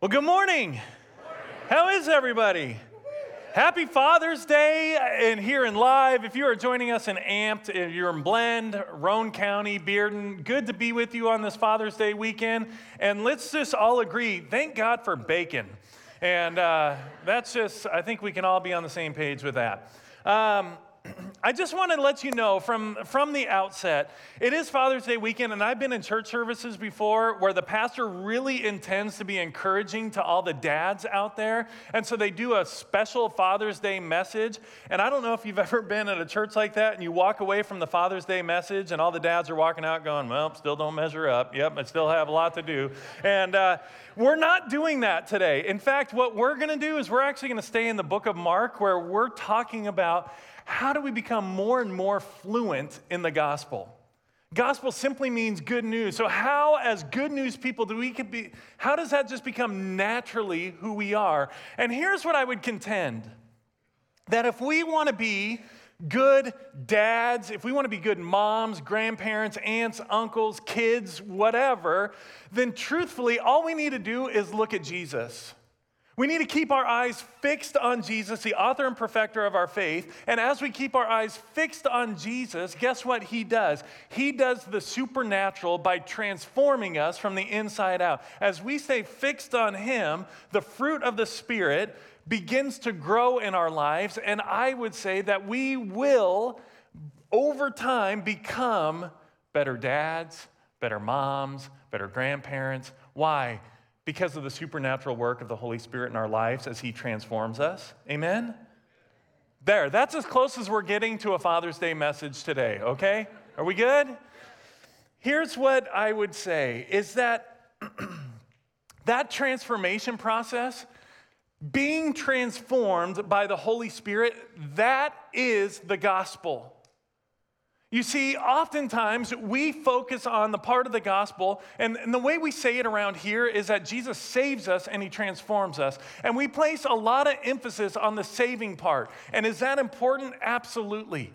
Well, good morning. How is everybody? Happy Father's Day and here in live. If you are joining us in Amped, if you're in Blend, Roane County, Bearden, good to be with you on this Father's Day weekend. And let's just all agree thank God for bacon. And uh, that's just, I think we can all be on the same page with that. Um, I just want to let you know from, from the outset, it is Father's Day weekend, and I've been in church services before where the pastor really intends to be encouraging to all the dads out there. And so they do a special Father's Day message. And I don't know if you've ever been at a church like that and you walk away from the Father's Day message, and all the dads are walking out going, Well, still don't measure up. Yep, I still have a lot to do. And uh, we're not doing that today. In fact, what we're going to do is we're actually going to stay in the book of Mark where we're talking about how do we become more and more fluent in the gospel? Gospel simply means good news. So, how, as good news people, do we could be, how does that just become naturally who we are? And here's what I would contend that if we want to be good dads, if we want to be good moms, grandparents, aunts, uncles, kids, whatever, then truthfully, all we need to do is look at Jesus. We need to keep our eyes fixed on Jesus, the author and perfecter of our faith. And as we keep our eyes fixed on Jesus, guess what he does? He does the supernatural by transforming us from the inside out. As we stay fixed on him, the fruit of the Spirit begins to grow in our lives. And I would say that we will, over time, become better dads, better moms, better grandparents. Why? Because of the supernatural work of the Holy Spirit in our lives as He transforms us. Amen? There, that's as close as we're getting to a Father's Day message today, okay? Are we good? Here's what I would say is that that transformation process, being transformed by the Holy Spirit, that is the gospel. You see, oftentimes we focus on the part of the gospel, and, and, the way we say it around here is that Jesus saves us and he transforms us. And we place a lot of emphasis on the saving part. And is that important? Absolutely.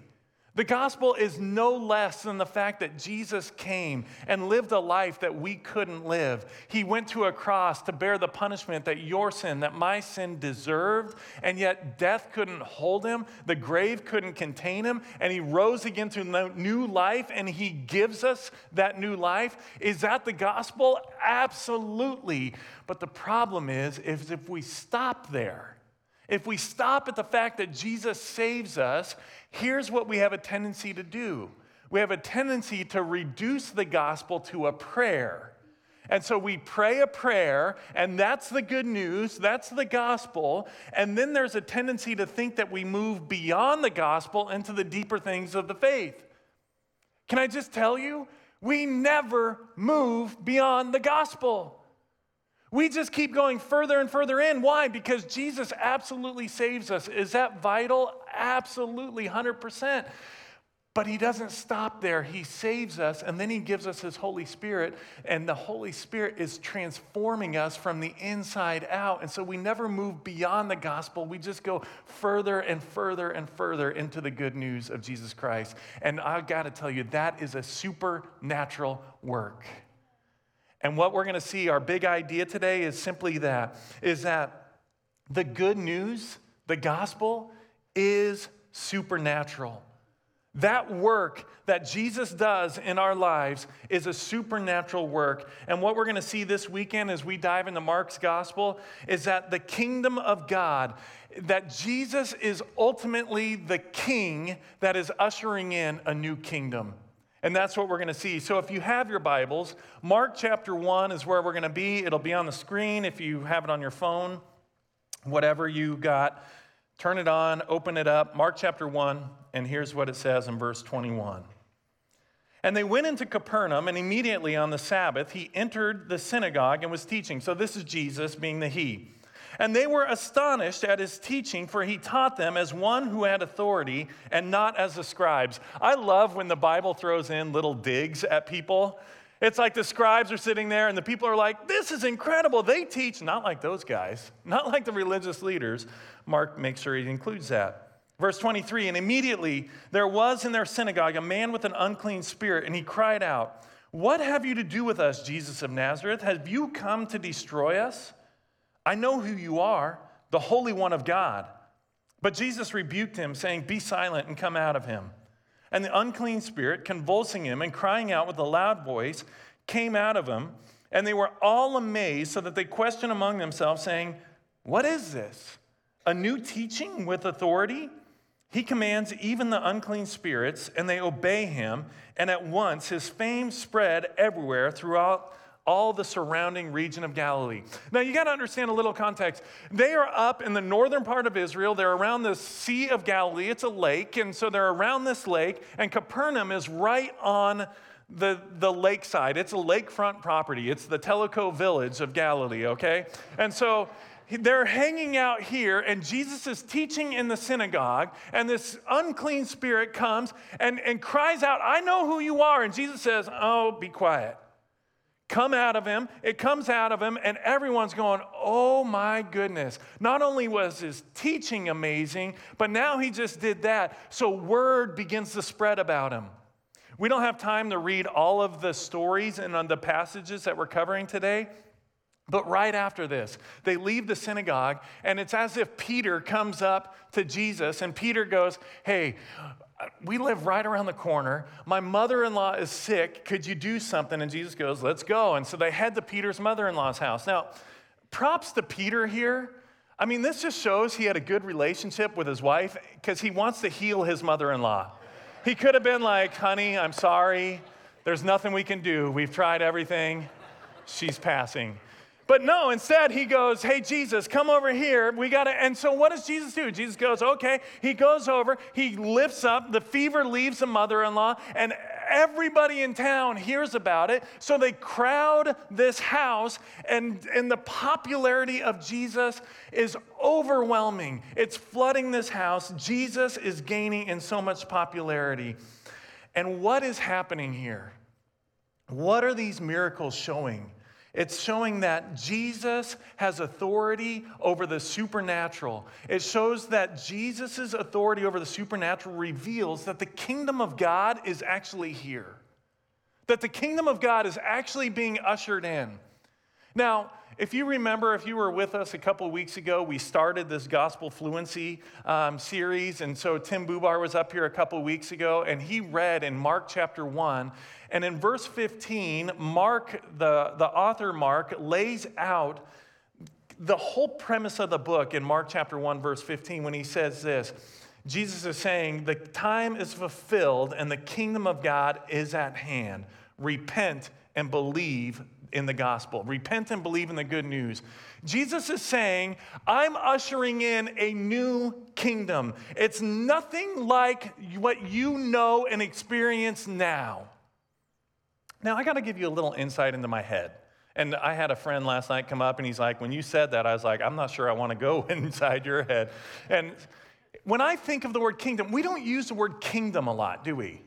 The gospel is no less than the fact that Jesus came and lived a life that we couldn't live. He went to a cross to bear the punishment that your sin, that my sin deserved, and yet death couldn't hold him, the grave couldn't contain him, and he rose again to new life, and he gives us that new life. Is that the gospel? Absolutely. But the problem is, is if we stop there, if we stop at the fact that Jesus saves us, here's what we have a tendency to do we have a tendency to reduce the gospel to a prayer. And so we pray a prayer, and that's the good news, that's the gospel. And then there's a tendency to think that we move beyond the gospel into the deeper things of the faith. Can I just tell you? We never move beyond the gospel. We just keep going further and further in. Why? Because Jesus absolutely saves us. Is that vital? Absolutely, 100%. But he doesn't stop there. He saves us and then he gives us his Holy Spirit. And the Holy Spirit is transforming us from the inside out. And so we never move beyond the gospel. We just go further and further and further into the good news of Jesus Christ. And I've got to tell you, that is a supernatural work. And what we're going to see, our big idea today is simply that is that the good news, the gospel, is supernatural. That work that Jesus does in our lives is a supernatural work. And what we're going to see this weekend as we dive into Mark's gospel is that the kingdom of God, that Jesus is ultimately the king that is ushering in a new kingdom. And that's what we're going to see. So if you have your Bibles, Mark chapter 1 is where we're going to be. It'll be on the screen if you have it on your phone, whatever you got. Turn it on, open it up. Mark chapter 1, and here's what it says in verse 21. And they went into Capernaum, and immediately on the Sabbath, he entered the synagogue and was teaching. So this is Jesus being the He. And they were astonished at his teaching, for he taught them as one who had authority and not as the scribes. I love when the Bible throws in little digs at people. It's like the scribes are sitting there and the people are like, This is incredible. They teach not like those guys, not like the religious leaders. Mark makes sure he includes that. Verse 23 And immediately there was in their synagogue a man with an unclean spirit, and he cried out, What have you to do with us, Jesus of Nazareth? Have you come to destroy us? I know who you are, the Holy One of God. But Jesus rebuked him, saying, Be silent and come out of him. And the unclean spirit, convulsing him and crying out with a loud voice, came out of him. And they were all amazed, so that they questioned among themselves, saying, What is this? A new teaching with authority? He commands even the unclean spirits, and they obey him. And at once his fame spread everywhere throughout all the surrounding region of Galilee. Now, you got to understand a little context. They are up in the northern part of Israel. They're around the Sea of Galilee. It's a lake, and so they're around this lake, and Capernaum is right on the, the lakeside. It's a lakefront property. It's the Tellico village of Galilee, okay? And so they're hanging out here, and Jesus is teaching in the synagogue, and this unclean spirit comes and, and cries out, I know who you are. And Jesus says, Oh, be quiet come out of him. It comes out of him, and everyone's going, Oh my goodness. Not only was his teaching amazing, but now he just did that. So word begins to spread about him. We don't have time to read all of the stories and on the passages that we're covering today. But right after this, they leave the synagogue, and it's as if Peter comes up to Jesus, and Peter goes, Hey, we live right around the corner. My mother in law is sick. Could you do something? And Jesus goes, Let's go. And so they head to Peter's mother in law's house. Now, props to Peter here. I mean, this just shows he had a good relationship with his wife because he wants to heal his mother in law. He could have been like, Honey, I'm sorry. There's nothing we can do. We've tried everything. She's passing. But no, instead he goes, Hey, Jesus, come over here. We got to. And so what does Jesus do? Jesus goes, Okay. He goes over, he lifts up, the fever leaves the mother in law, and everybody in town hears about it. So they crowd this house, and, and the popularity of Jesus is overwhelming. It's flooding this house. Jesus is gaining in so much popularity. And what is happening here? What are these miracles showing? It's showing that Jesus has authority over the supernatural. It shows that Jesus' authority over the supernatural reveals that the kingdom of God is actually here, that the kingdom of God is actually being ushered in. Now, if you remember, if you were with us a couple weeks ago, we started this gospel fluency um, series. And so Tim Bubar was up here a couple weeks ago, and he read in Mark chapter 1. And in verse 15, Mark, the, the author Mark, lays out the whole premise of the book in Mark chapter 1, verse 15, when he says this. Jesus is saying, The time is fulfilled and the kingdom of God is at hand. Repent and believe in the gospel. Repent and believe in the good news. Jesus is saying, I'm ushering in a new kingdom. It's nothing like what you know and experience now. Now, I got to give you a little insight into my head. And I had a friend last night come up and he's like, When you said that, I was like, I'm not sure I want to go inside your head. And when I think of the word kingdom, we don't use the word kingdom a lot, do we?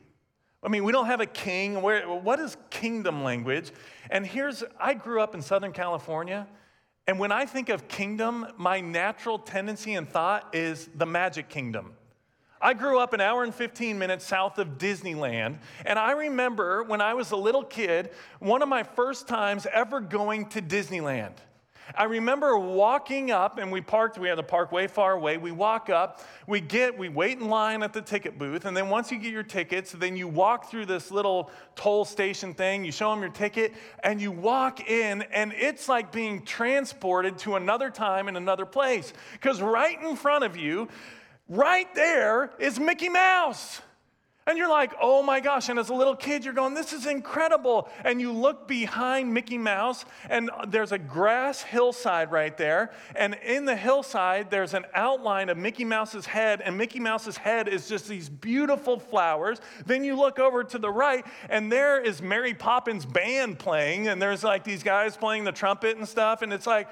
I mean, we don't have a king. Where, what is kingdom language? And here's, I grew up in Southern California, and when I think of kingdom, my natural tendency and thought is the magic kingdom. I grew up an hour and 15 minutes south of Disneyland, and I remember when I was a little kid, one of my first times ever going to Disneyland. I remember walking up and we parked, we had to park way far away. We walk up, we get, we wait in line at the ticket booth, and then once you get your tickets, then you walk through this little toll station thing, you show them your ticket, and you walk in, and it's like being transported to another time in another place. Because right in front of you, right there is Mickey Mouse. And you're like, oh my gosh. And as a little kid, you're going, this is incredible. And you look behind Mickey Mouse, and there's a grass hillside right there. And in the hillside, there's an outline of Mickey Mouse's head, and Mickey Mouse's head is just these beautiful flowers. Then you look over to the right, and there is Mary Poppins' band playing, and there's like these guys playing the trumpet and stuff. And it's like,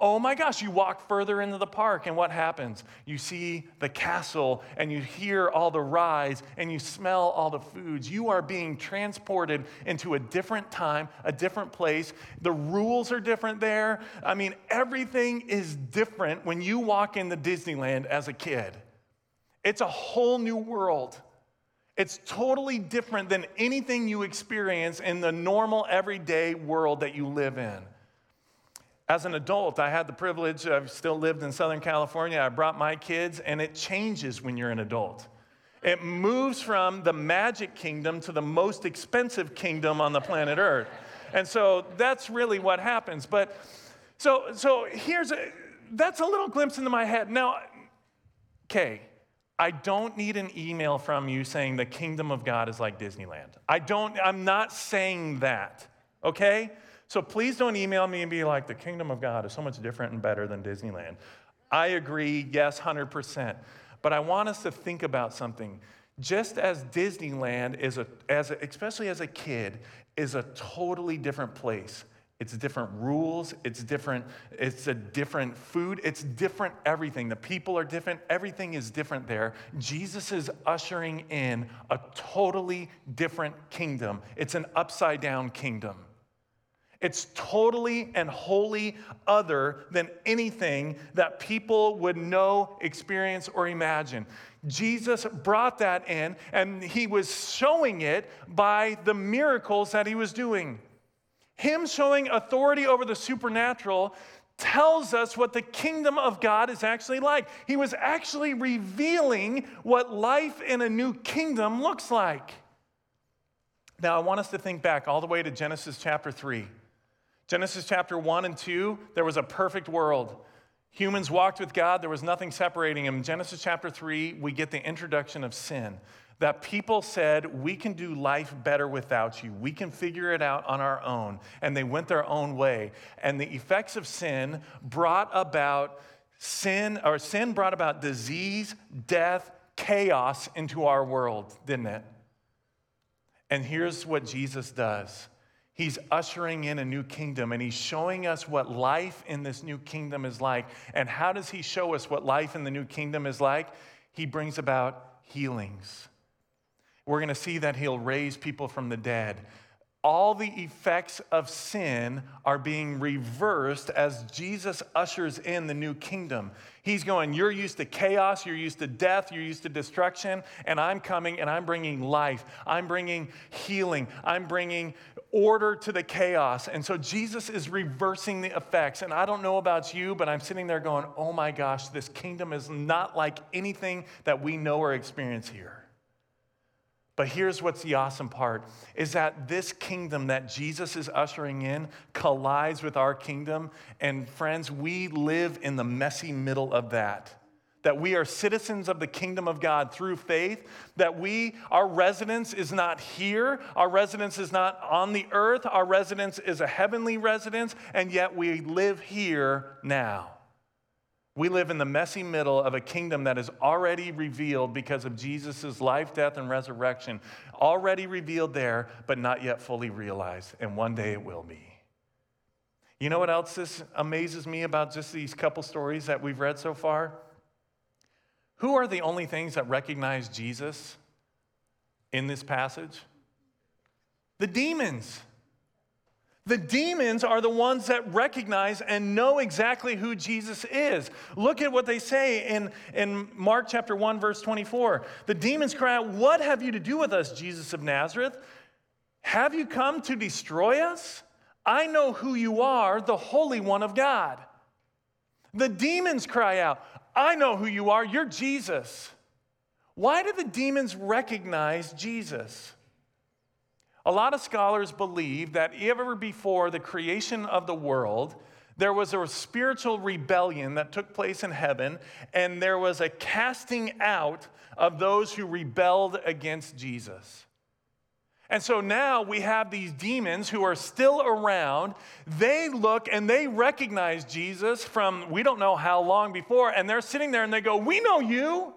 Oh my gosh, you walk further into the park, and what happens? You see the castle, and you hear all the rides, and you smell all the foods. You are being transported into a different time, a different place. The rules are different there. I mean, everything is different when you walk into Disneyland as a kid. It's a whole new world. It's totally different than anything you experience in the normal, everyday world that you live in. As an adult, I had the privilege, I've still lived in Southern California. I brought my kids, and it changes when you're an adult. It moves from the magic kingdom to the most expensive kingdom on the planet Earth. And so that's really what happens. But so, so here's a, that's a little glimpse into my head. Now, okay, I don't need an email from you saying the kingdom of God is like Disneyland. I don't, I'm not saying that, okay? So please don't email me and be like, the kingdom of God is so much different and better than Disneyland. I agree, yes, 100%. But I want us to think about something. Just as Disneyland is a, as a, especially as a kid, is a totally different place. It's different rules, it's different, it's a different food, it's different everything. The people are different, everything is different there. Jesus is ushering in a totally different kingdom. It's an upside down kingdom. It's totally and wholly other than anything that people would know, experience, or imagine. Jesus brought that in, and he was showing it by the miracles that he was doing. Him showing authority over the supernatural tells us what the kingdom of God is actually like. He was actually revealing what life in a new kingdom looks like. Now, I want us to think back all the way to Genesis chapter 3. Genesis chapter 1 and 2, there was a perfect world. Humans walked with God, there was nothing separating them. Genesis chapter 3, we get the introduction of sin. That people said, We can do life better without you. We can figure it out on our own. And they went their own way. And the effects of sin brought about sin, or sin brought about disease, death, chaos into our world, didn't it? And here's what Jesus does He's ushering in a new kingdom and he's showing us what life in this new kingdom is like. And how does he show us what life in the new kingdom is like? He brings about healings. We're going to see that he'll raise people from the dead all the effects of sin are being reversed as Jesus ushers in the new kingdom. He's going, You're used to chaos, you're used to death, you're used to destruction, and I'm coming and I'm bringing life. I'm bringing healing. I'm bringing order to the chaos. And so Jesus is reversing the effects. And I don't know about you, but I'm sitting there going, Oh my gosh, this kingdom is not like anything that we know or experience here. But here's what's the awesome part is that this kingdom that Jesus is ushering in collides with our kingdom. And friends, we live in the messy middle of that. That we are citizens of the kingdom of God through faith, that we, our residence is not here, our residence is not on the earth, our residence is a heavenly residence, and yet we live here now. We live in the messy middle of a kingdom that is already revealed because of Jesus' life, death, and resurrection. Already revealed there, but not yet fully realized. And one day it will be. You know what else this amazes me about just these couple stories that we've read so far? Who are the only things that recognize Jesus in this passage? The demons. The demons are the ones that recognize and know exactly who Jesus is. Look at what they say in, in Mark chapter 1, verse 24. The demons cry out, What have you to do with us, Jesus of Nazareth? Have you come to destroy us? I know who you are, the Holy One of God. The demons cry out, I know who you are, you're Jesus. Why do the demons recognize Jesus? A lot of scholars believe that ever before the creation of the world, there was a spiritual rebellion that took place in heaven, and there was a casting out of those who rebelled against Jesus. And so now we have these demons who are still around. They look and they recognize Jesus from we don't know how long before, and they're sitting there and they go, We know you.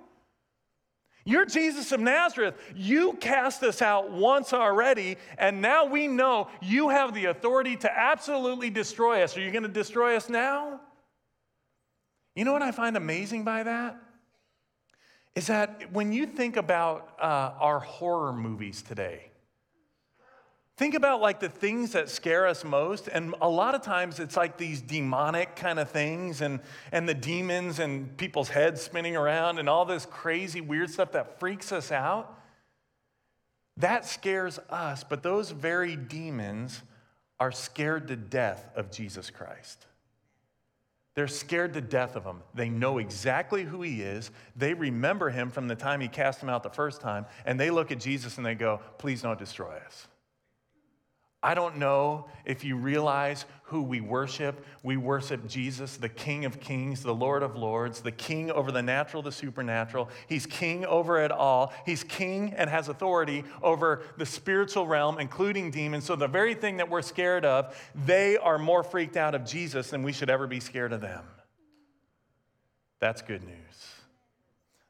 You're Jesus of Nazareth. You cast us out once already, and now we know you have the authority to absolutely destroy us. Are you going to destroy us now? You know what I find amazing by that? Is that when you think about uh, our horror movies today, Think about like the things that scare us most, and a lot of times it's like these demonic kind of things and, and the demons and people's heads spinning around and all this crazy weird stuff that freaks us out. That scares us, but those very demons are scared to death of Jesus Christ. They're scared to death of him. They know exactly who he is. They remember him from the time he cast them out the first time, and they look at Jesus and they go, Please don't destroy us. I don't know if you realize who we worship. We worship Jesus, the King of Kings, the Lord of Lords, the King over the natural, the supernatural. He's King over it all. He's King and has authority over the spiritual realm, including demons. So, the very thing that we're scared of, they are more freaked out of Jesus than we should ever be scared of them. That's good news.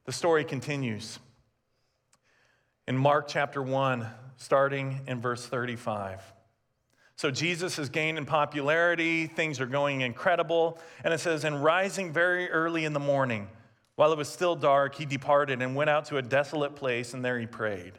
The story continues. In Mark chapter 1, starting in verse 35. So Jesus has gained in popularity, things are going incredible. And it says, And rising very early in the morning, while it was still dark, he departed and went out to a desolate place, and there he prayed.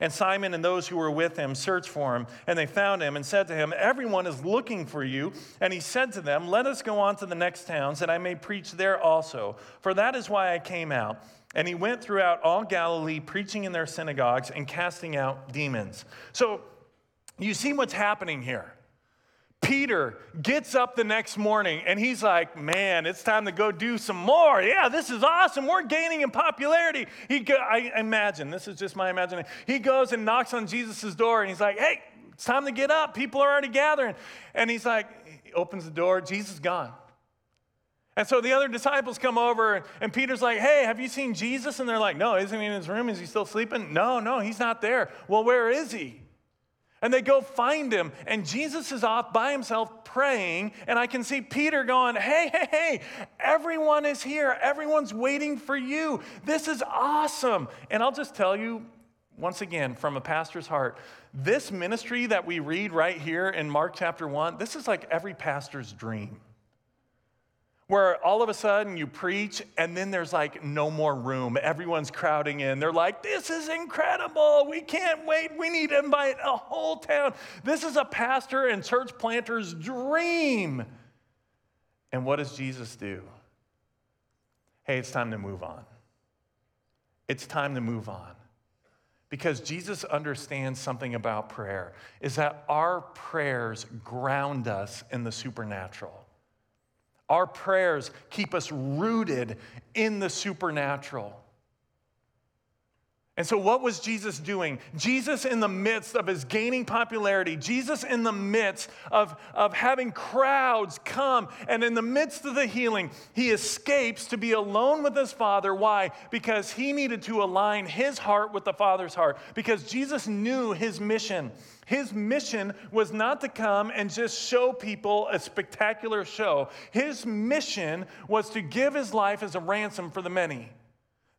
And Simon and those who were with him searched for him, and they found him and said to him, Everyone is looking for you. And he said to them, Let us go on to the next towns, that I may preach there also, for that is why I came out. And he went throughout all Galilee, preaching in their synagogues and casting out demons. So you see what's happening here. Peter gets up the next morning and he's like, Man, it's time to go do some more. Yeah, this is awesome. We're gaining in popularity. He go, I imagine, this is just my imagination. He goes and knocks on Jesus' door and he's like, Hey, it's time to get up. People are already gathering. And he's like, he opens the door, Jesus gone. And so the other disciples come over, and, and Peter's like, Hey, have you seen Jesus? And they're like, No, isn't he in his room? Is he still sleeping? No, no, he's not there. Well, where is he? And they go find him, and Jesus is off by himself praying. And I can see Peter going, Hey, hey, hey, everyone is here. Everyone's waiting for you. This is awesome. And I'll just tell you, once again, from a pastor's heart, this ministry that we read right here in Mark chapter 1, this is like every pastor's dream where all of a sudden you preach and then there's like no more room. Everyone's crowding in. They're like, this is incredible. We can't wait. We need to invite a whole town. This is a pastor and church planter's dream. And what does Jesus do? Hey, it's time to move on. It's time to move on. Because Jesus understands something about prayer is that our prayers ground us in the supernatural. Our prayers keep us rooted in the supernatural. And so, what was Jesus doing? Jesus, in the midst of his gaining popularity, Jesus, in the midst of, of having crowds come, and in the midst of the healing, he escapes to be alone with his Father. Why? Because he needed to align his heart with the Father's heart, because Jesus knew his mission. His mission was not to come and just show people a spectacular show, his mission was to give his life as a ransom for the many.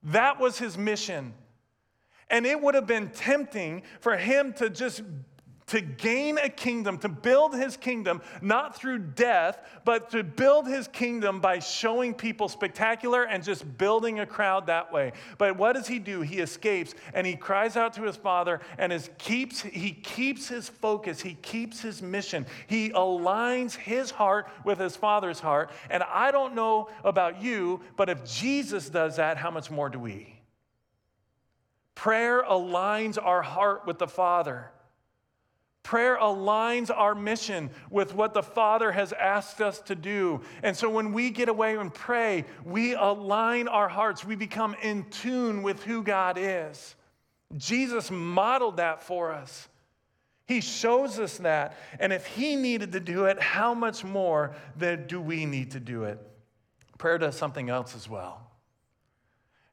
That was his mission. And it would have been tempting for him to just to gain a kingdom, to build his kingdom, not through death, but to build his kingdom by showing people spectacular and just building a crowd that way. But what does he do? He escapes and he cries out to his father and his keeps, he keeps his focus, he keeps his mission. He aligns his heart with his father's heart. And I don't know about you, but if Jesus does that, how much more do we? Prayer aligns our heart with the Father. Prayer aligns our mission with what the Father has asked us to do. And so when we get away and pray, we align our hearts. We become in tune with who God is. Jesus modeled that for us. He shows us that. And if He needed to do it, how much more do we need to do it? Prayer does something else as well.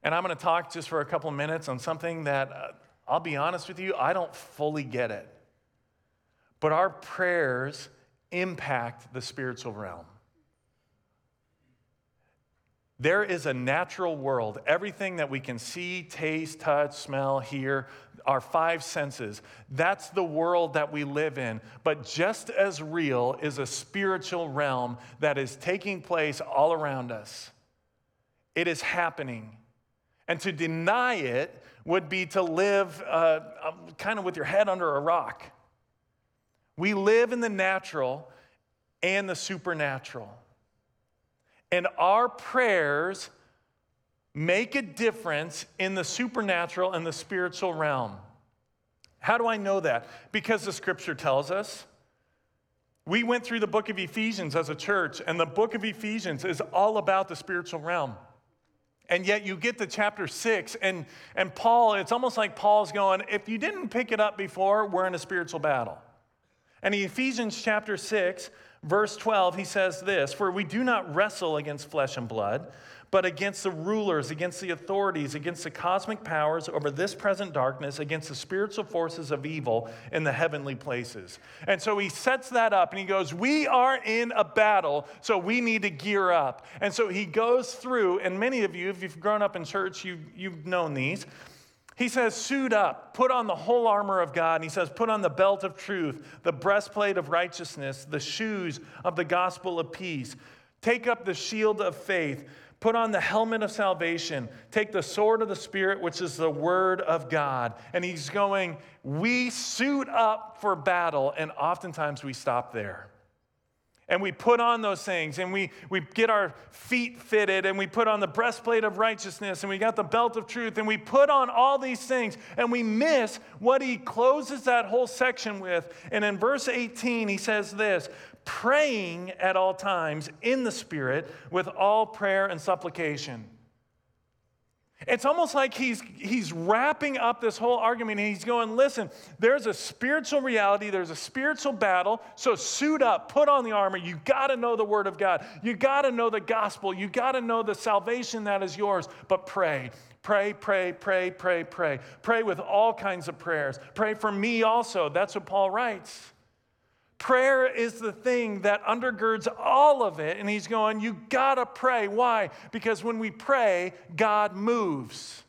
And I'm going to talk just for a couple of minutes on something that uh, I'll be honest with you, I don't fully get it. But our prayers impact the spiritual realm. There is a natural world. Everything that we can see, taste, touch, smell, hear, our five senses, that's the world that we live in. But just as real is a spiritual realm that is taking place all around us. It is happening. And to deny it would be to live uh, um, kind of with your head under a rock. We live in the natural and the supernatural. And our prayers make a difference in the supernatural and the spiritual realm. How do I know that? Because the scripture tells us We went through the book of Ephesians as a church, and the book of Ephesians is all about the spiritual realm. And yet you get to chapter six, and, and Paul, it's almost like Paul's going, if you didn't pick it up before, we're in a spiritual battle. And in Ephesians chapter 6, verse 12, he says this For we do not wrestle against flesh and blood but against the rulers, against the authorities, against the cosmic powers over this present darkness, against the spiritual forces of evil in the heavenly places. And so he sets that up and he goes, We are in a battle, so we need to gear up. And so he goes through, and many of you, if you've grown up in church, you've, you've known these. He says, suit up, put on the whole armor of God. And he says, put on the belt of truth, the breastplate of righteousness, the shoes of the gospel of peace. Take up the shield of faith Put on the helmet of salvation. Take the sword of the Spirit, which is the word of God. And he's going, we suit up for battle, and oftentimes we stop there. And we put on those things, and we, we get our feet fitted, and we put on the breastplate of righteousness, and we got the belt of truth, and we put on all these things, and we miss what he closes that whole section with. And in verse 18, he says this praying at all times in the Spirit with all prayer and supplication. It's almost like he's, he's wrapping up this whole argument and he's going, listen, there's a spiritual reality, there's a spiritual battle, so suit up, put on the armor. You got to know the Word of God, you got to know the gospel, you got to know the salvation that is yours, but pray. Pray, pray, pray, pray, pray. Pray with all kinds of prayers. Pray for me also. That's what Paul writes. Prayer is the thing that undergirds all of it. And he's going, You gotta pray. Why? Because when we pray, God moves.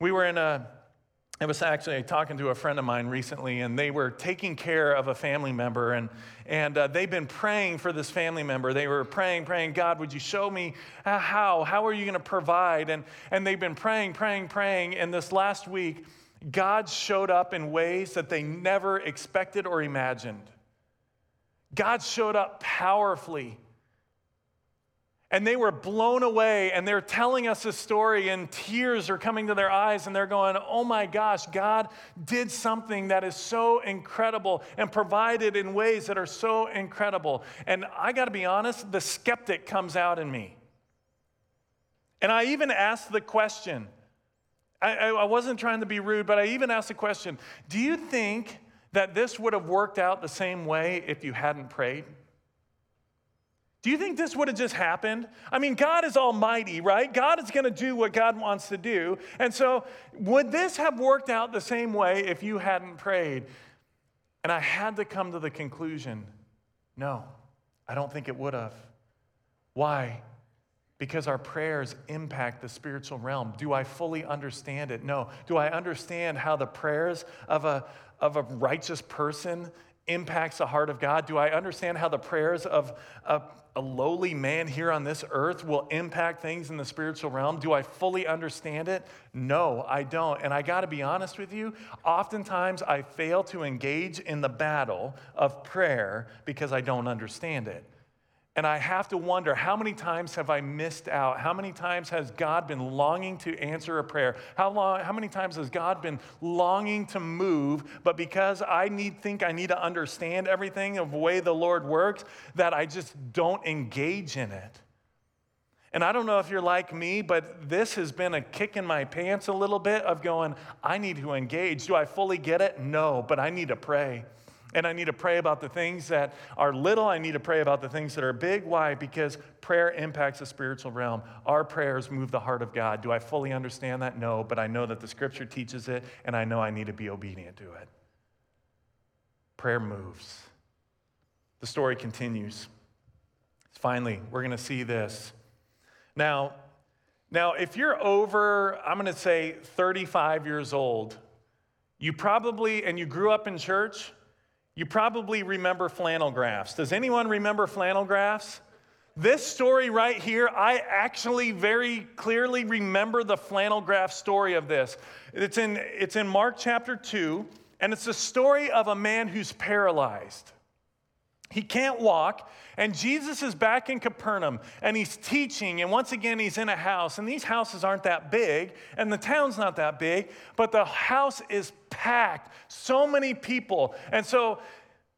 We were in a, I was actually talking to a friend of mine recently, and they were taking care of a family member, and, and uh, they've been praying for this family member. They were praying, praying, God, would you show me how? How are you gonna provide? And, and they've been praying, praying, praying. And this last week, God showed up in ways that they never expected or imagined. God showed up powerfully. And they were blown away, and they're telling us a story, and tears are coming to their eyes, and they're going, Oh my gosh, God did something that is so incredible and provided in ways that are so incredible. And I gotta be honest, the skeptic comes out in me. And I even asked the question I, I wasn't trying to be rude, but I even asked the question Do you think that this would have worked out the same way if you hadn't prayed? Do you think this would have just happened? I mean, God is almighty, right? God is going to do what God wants to do. And so, would this have worked out the same way if you hadn't prayed? And I had to come to the conclusion no, I don't think it would have. Why? Because our prayers impact the spiritual realm. Do I fully understand it? No. Do I understand how the prayers of a, of a righteous person impacts the heart of God? Do I understand how the prayers of a, a lowly man here on this earth will impact things in the spiritual realm? Do I fully understand it? No, I don't. And I got to be honest with you, oftentimes I fail to engage in the battle of prayer because I don't understand it. And I have to wonder how many times have I missed out? How many times has God been longing to answer a prayer? How, long, how many times has God been longing to move, but because I need, think I need to understand everything of the way the Lord works, that I just don't engage in it? And I don't know if you're like me, but this has been a kick in my pants a little bit of going, I need to engage. Do I fully get it? No, but I need to pray. And I need to pray about the things that are little. I need to pray about the things that are big. Why? Because prayer impacts the spiritual realm. Our prayers move the heart of God. Do I fully understand that? No, but I know that the scripture teaches it, and I know I need to be obedient to it. Prayer moves. The story continues. Finally, we're going to see this. Now, now, if you're over, I'm going to say 35 years old, you probably, and you grew up in church, you probably remember flannel graphs. Does anyone remember flannel graphs? This story right here, I actually very clearly remember the flannel graph story of this. It's in, it's in Mark chapter 2, and it's the story of a man who's paralyzed. He can't walk, and Jesus is back in Capernaum and he's teaching. And once again, he's in a house, and these houses aren't that big, and the town's not that big, but the house is packed. So many people. And so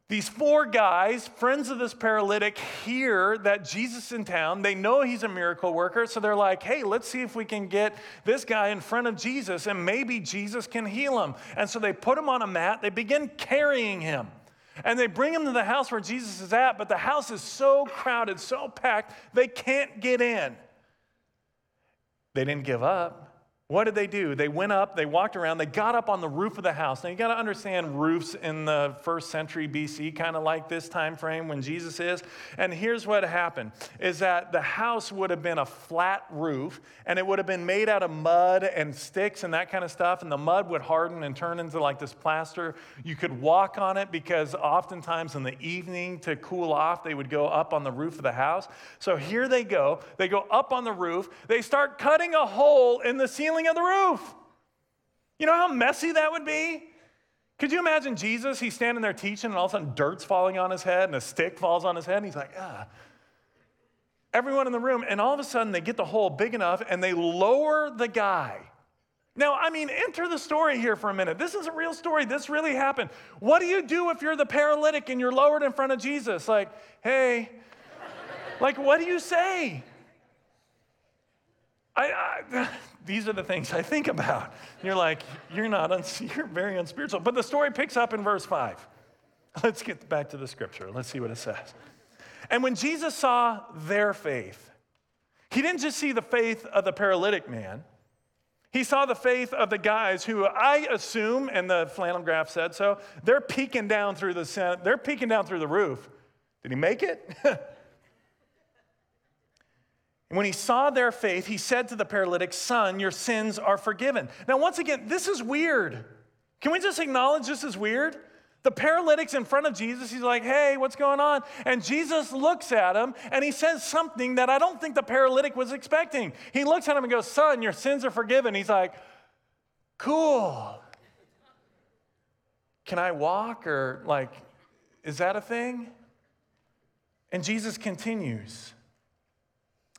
These four guys, friends of this paralytic, hear that Jesus is in town. They know he's a miracle worker, so they're like, hey, let's see if we can get this guy in front of Jesus and maybe Jesus can heal him. And so they put him on a mat, they begin carrying him. And they bring him to the house where Jesus is at, but the house is so crowded, so packed, they can't get in. They didn't give up. What did they do? They went up, they walked around, they got up on the roof of the house. Now you got to understand roofs in the first century BC, kind of like this time frame when Jesus is. And here's what happened is that the house would have been a flat roof and it would have been made out of mud and sticks and that kind of stuff. And the mud would harden and turn into like this plaster. You could walk on it because oftentimes in the evening to cool off, they would go up on the roof of the house. So here they go. They go up on the roof. They start cutting a hole in the ceiling ceiling of the roof. You know how messy that would be? Could you imagine Jesus? He's standing there teaching, and all of a sudden dirt's falling on his head, and a stick falls on his head, and he's like, ah. Everyone in the room, and all of a sudden they get the hole big enough and they lower the guy. Now, I mean, enter the story here for a minute. This is a real story. This really happened. What do you do if you're the paralytic and you're lowered in front of Jesus? Like, hey, like, what do you say? I, I these are the things I think about. You're like, you're not, you're very unspiritual. But the story picks up in verse five. Let's get back to the scripture. Let's see what it says. And when Jesus saw their faith, he didn't just see the faith of the paralytic man. He saw the faith of the guys who I assume, and the flannel graph said so, they're peeking down through the they're peeking down through the roof. Did he make it? when he saw their faith, he said to the paralytic, Son, your sins are forgiven. Now, once again, this is weird. Can we just acknowledge this is weird? The paralytic's in front of Jesus. He's like, Hey, what's going on? And Jesus looks at him and he says something that I don't think the paralytic was expecting. He looks at him and goes, Son, your sins are forgiven. He's like, Cool. Can I walk? Or, like, is that a thing? And Jesus continues.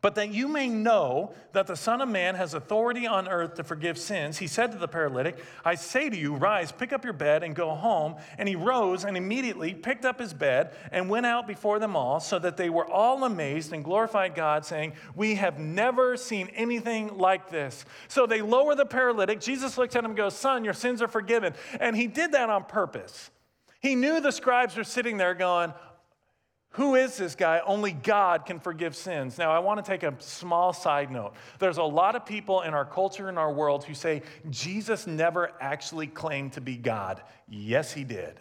But that you may know that the Son of Man has authority on earth to forgive sins, he said to the paralytic, I say to you, rise, pick up your bed, and go home. And he rose and immediately picked up his bed and went out before them all, so that they were all amazed and glorified God, saying, We have never seen anything like this. So they lower the paralytic. Jesus looks at him and goes, Son, your sins are forgiven. And he did that on purpose. He knew the scribes were sitting there going, who is this guy? Only God can forgive sins. Now, I want to take a small side note. There's a lot of people in our culture, in our world, who say Jesus never actually claimed to be God. Yes, he did.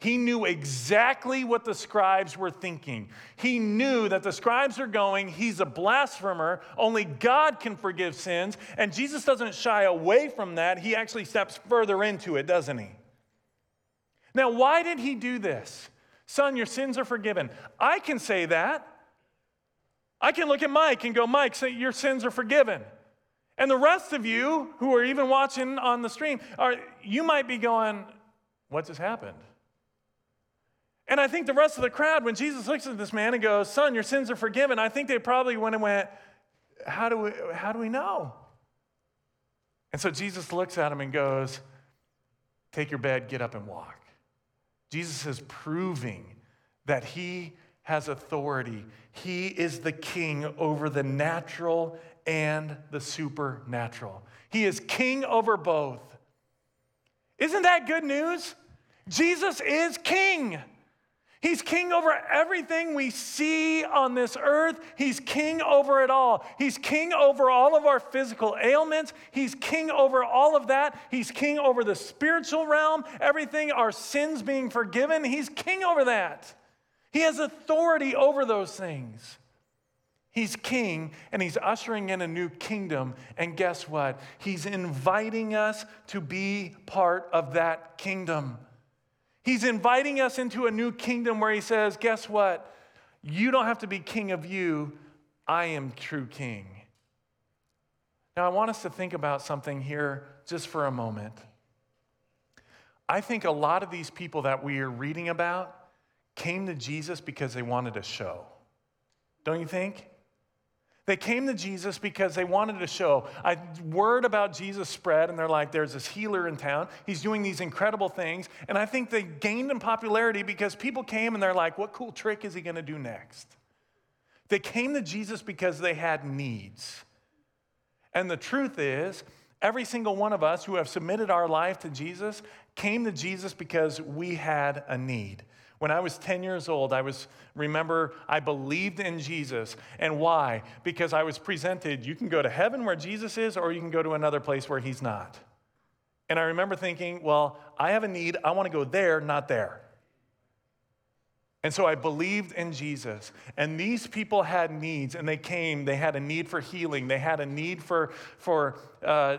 He knew exactly what the scribes were thinking. He knew that the scribes are going, he's a blasphemer, only God can forgive sins. And Jesus doesn't shy away from that. He actually steps further into it, doesn't he? Now, why did he do this? Son, your sins are forgiven. I can say that. I can look at Mike and go, Mike, say your sins are forgiven. And the rest of you who are even watching on the stream, are, you might be going, What just happened? And I think the rest of the crowd, when Jesus looks at this man and goes, Son, your sins are forgiven, I think they probably went and went, How do we, how do we know? And so Jesus looks at him and goes, Take your bed, get up and walk. Jesus is proving that he has authority. He is the king over the natural and the supernatural. He is king over both. Isn't that good news? Jesus is king. He's king over everything we see on this earth. He's king over it all. He's king over all of our physical ailments. He's king over all of that. He's king over the spiritual realm, everything, our sins being forgiven. He's king over that. He has authority over those things. He's king and he's ushering in a new kingdom. And guess what? He's inviting us to be part of that kingdom. He's inviting us into a new kingdom where he says, Guess what? You don't have to be king of you. I am true king. Now, I want us to think about something here just for a moment. I think a lot of these people that we are reading about came to Jesus because they wanted a show. Don't you think? They came to Jesus because they wanted to show. A word about Jesus spread, and they're like, there's this healer in town. He's doing these incredible things. And I think they gained in popularity because people came and they're like, what cool trick is he going to do next? They came to Jesus because they had needs. And the truth is, every single one of us who have submitted our life to Jesus came to Jesus because we had a need. When I was 10 years old, I was, remember, I believed in Jesus. And why? Because I was presented, you can go to heaven where Jesus is, or you can go to another place where he's not. And I remember thinking, well, I have a need. I want to go there, not there. And so I believed in Jesus. And these people had needs, and they came. They had a need for healing, they had a need for, for uh,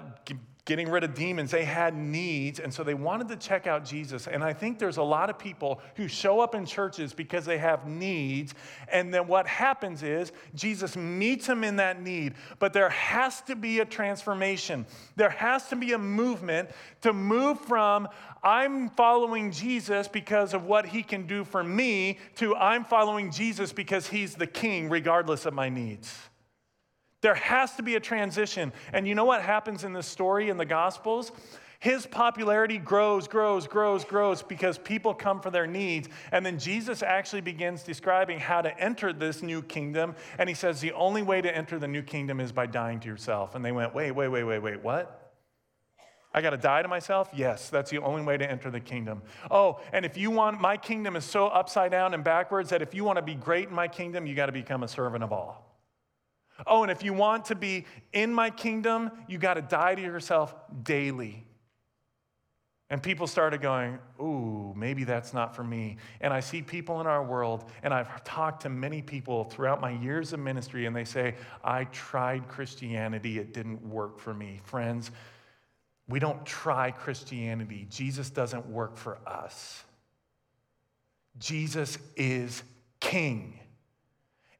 getting rid of demons. They had needs, and so they wanted to check out Jesus. And I think there's a lot of people who show up in churches because they have needs, and then what happens is Jesus meets them in that need. But there has to be a transformation, there has to be a movement to move from I'm following Jesus because of what he can do for me to I'm following Jesus because he's the king, regardless of my needs. There has to be a transition. And you know what happens in this story in the Gospels? His popularity grows, grows, grows, grows because people come for their needs. And then Jesus actually begins describing how to enter this new kingdom. And he says, the only way to enter the new kingdom is by dying to yourself. And they went, wait, wait, wait, wait, wait, what? I got to die to myself? Yes, that's the only way to enter the kingdom. Oh, and if you want, my kingdom is so upside down and backwards that if you want to be great in my kingdom, you got to become a servant of all. Oh, and if you want to be in my kingdom, you got to die to yourself daily. And people started going, Ooh, maybe that's not for me. And I see people in our world, and I've talked to many people throughout my years of ministry, and they say, I tried Christianity, it didn't work for me. Friends, we don't try Christianity, Jesus doesn't work for us. Jesus is king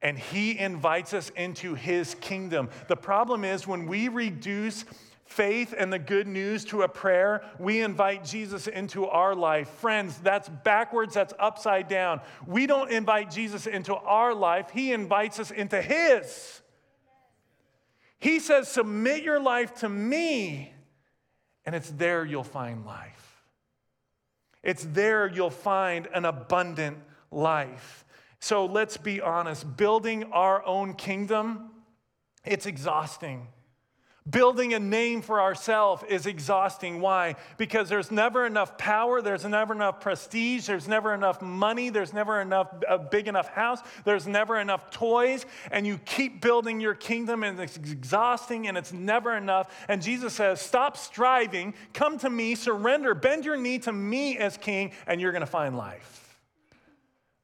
and he invites us into his kingdom. The problem is when we reduce faith and the good news to a prayer, we invite Jesus into our life. Friends, that's backwards, that's upside down. We don't invite Jesus into our life, he invites us into his. He says, Submit your life to me, and it's there you'll find life. It's there you'll find an abundant life. So let's be honest building our own kingdom, it's exhausting. Building a name for ourselves is exhausting. Why? Because there's never enough power, there's never enough prestige, there's never enough money, there's never enough a big enough house, there's never enough toys, and you keep building your kingdom and it's exhausting and it's never enough. And Jesus says, "Stop striving, come to me, surrender, bend your knee to me as king, and you're going to find life."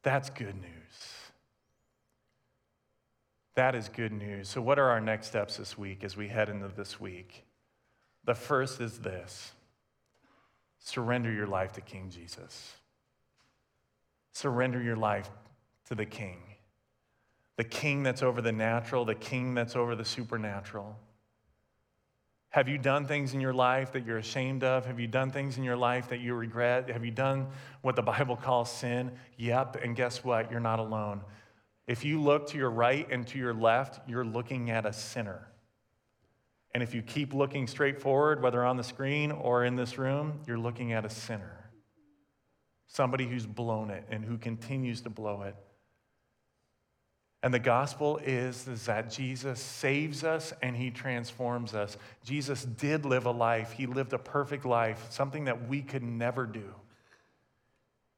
That's good news. That is good news. So, what are our next steps this week as we head into this week? The first is this surrender your life to King Jesus. Surrender your life to the King. The King that's over the natural, the King that's over the supernatural. Have you done things in your life that you're ashamed of? Have you done things in your life that you regret? Have you done what the Bible calls sin? Yep, and guess what? You're not alone. If you look to your right and to your left, you're looking at a sinner. And if you keep looking straight forward, whether on the screen or in this room, you're looking at a sinner. Somebody who's blown it and who continues to blow it. And the gospel is, is that Jesus saves us and he transforms us. Jesus did live a life, he lived a perfect life, something that we could never do.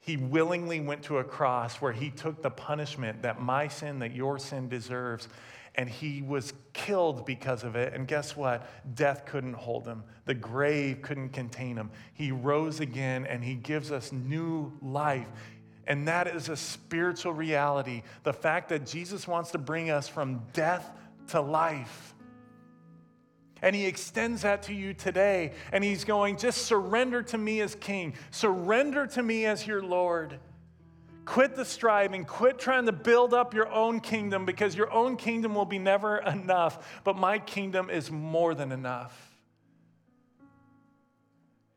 He willingly went to a cross where he took the punishment that my sin, that your sin deserves, and he was killed because of it. And guess what? Death couldn't hold him, the grave couldn't contain him. He rose again and he gives us new life. And that is a spiritual reality. The fact that Jesus wants to bring us from death to life. And he extends that to you today. And he's going, just surrender to me as king, surrender to me as your Lord. Quit the striving. Quit trying to build up your own kingdom because your own kingdom will be never enough. But my kingdom is more than enough.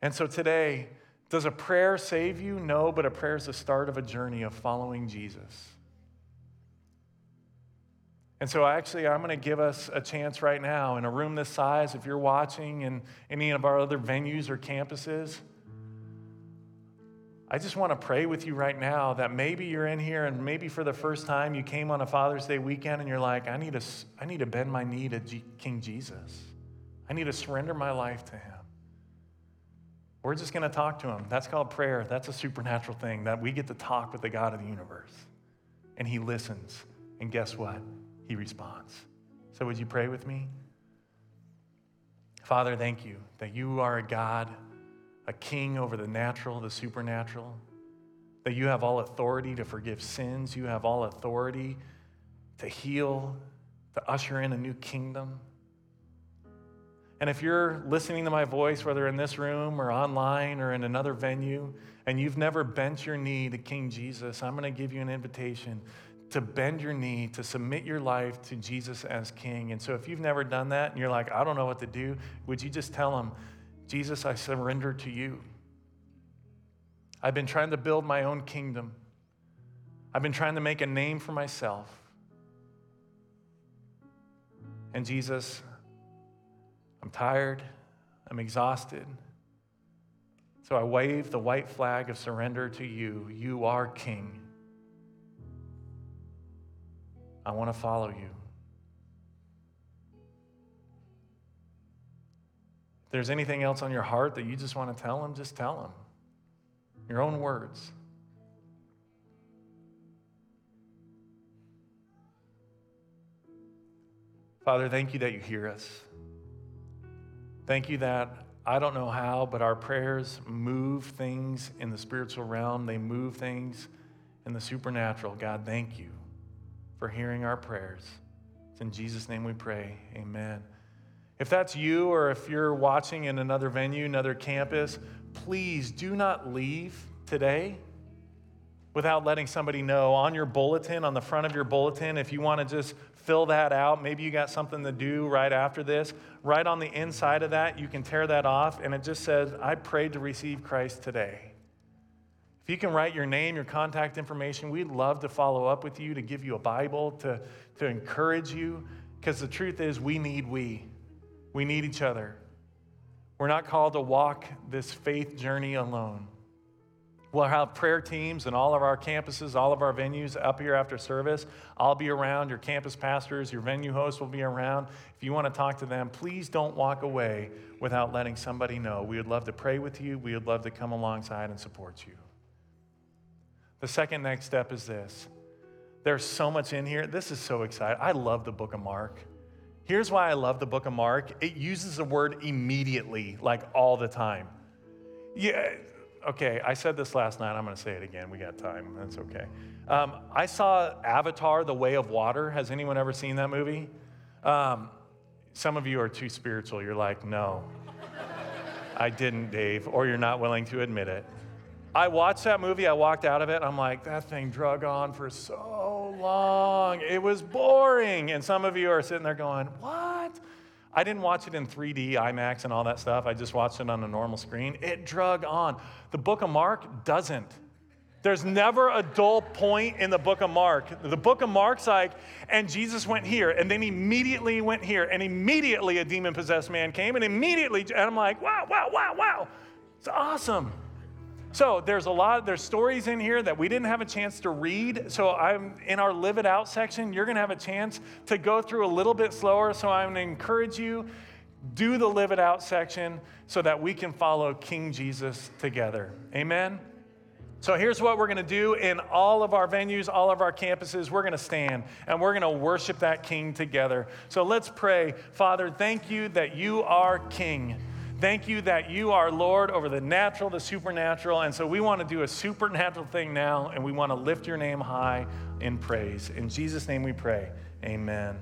And so today, does a prayer save you? No, but a prayer is the start of a journey of following Jesus. And so, actually, I'm going to give us a chance right now in a room this size. If you're watching in any of our other venues or campuses, I just want to pray with you right now that maybe you're in here and maybe for the first time you came on a Father's Day weekend and you're like, I need to, I need to bend my knee to G- King Jesus. I need to surrender my life to him. We're just going to talk to him. That's called prayer. That's a supernatural thing that we get to talk with the God of the universe. And he listens. And guess what? He responds. So, would you pray with me? Father, thank you that you are a God, a king over the natural, the supernatural, that you have all authority to forgive sins, you have all authority to heal, to usher in a new kingdom. And if you're listening to my voice, whether in this room or online or in another venue, and you've never bent your knee to King Jesus, I'm going to give you an invitation to bend your knee, to submit your life to Jesus as King. And so if you've never done that and you're like, I don't know what to do, would you just tell him, Jesus, I surrender to you? I've been trying to build my own kingdom. I've been trying to make a name for myself. And Jesus, I'm tired. I'm exhausted. So I wave the white flag of surrender to you. You are King. I want to follow you. If there's anything else on your heart that you just want to tell him, just tell him. Your own words. Father, thank you that you hear us. Thank you that I don't know how, but our prayers move things in the spiritual realm, they move things in the supernatural. God, thank you for hearing our prayers. It's in Jesus' name we pray. Amen. If that's you, or if you're watching in another venue, another campus, please do not leave today without letting somebody know on your bulletin, on the front of your bulletin, if you want to just fill that out. Maybe you got something to do right after this. Right on the inside of that, you can tear that off, and it just says, I prayed to receive Christ today. If you can write your name, your contact information, we'd love to follow up with you, to give you a Bible, to, to encourage you, because the truth is, we need we. We need each other. We're not called to walk this faith journey alone. We'll have prayer teams in all of our campuses, all of our venues up here after service. I'll be around. Your campus pastors, your venue hosts will be around. If you want to talk to them, please don't walk away without letting somebody know. We would love to pray with you. We would love to come alongside and support you. The second next step is this there's so much in here. This is so exciting. I love the book of Mark. Here's why I love the book of Mark it uses the word immediately, like all the time. Yeah okay, I said this last night. I'm going to say it again. We got time. That's okay. Um, I saw Avatar, The Way of Water. Has anyone ever seen that movie? Um, some of you are too spiritual. You're like, no, I didn't, Dave, or you're not willing to admit it. I watched that movie. I walked out of it. I'm like, that thing drug on for so long. It was boring. And some of you are sitting there going, what? I didn't watch it in 3D, IMAX, and all that stuff. I just watched it on a normal screen. It drug on. The book of Mark doesn't. There's never a dull point in the book of Mark. The book of Mark's like, and Jesus went here, and then immediately went here, and immediately a demon possessed man came, and immediately, and I'm like, wow, wow, wow, wow. It's awesome. So there's a lot, there's stories in here that we didn't have a chance to read. So I'm in our live it out section. You're to have a chance to go through a little bit slower. So I'm to encourage you, do the live it out section so that we can follow King Jesus together. Amen. So here's what we're going to do in all of our venues, all of our campuses. We're going to stand and we're going to worship that King together. So let's pray. Father, thank you that you are King. Thank you that you are Lord over the natural, the supernatural. And so we want to do a supernatural thing now, and we want to lift your name high in praise. In Jesus' name we pray. Amen.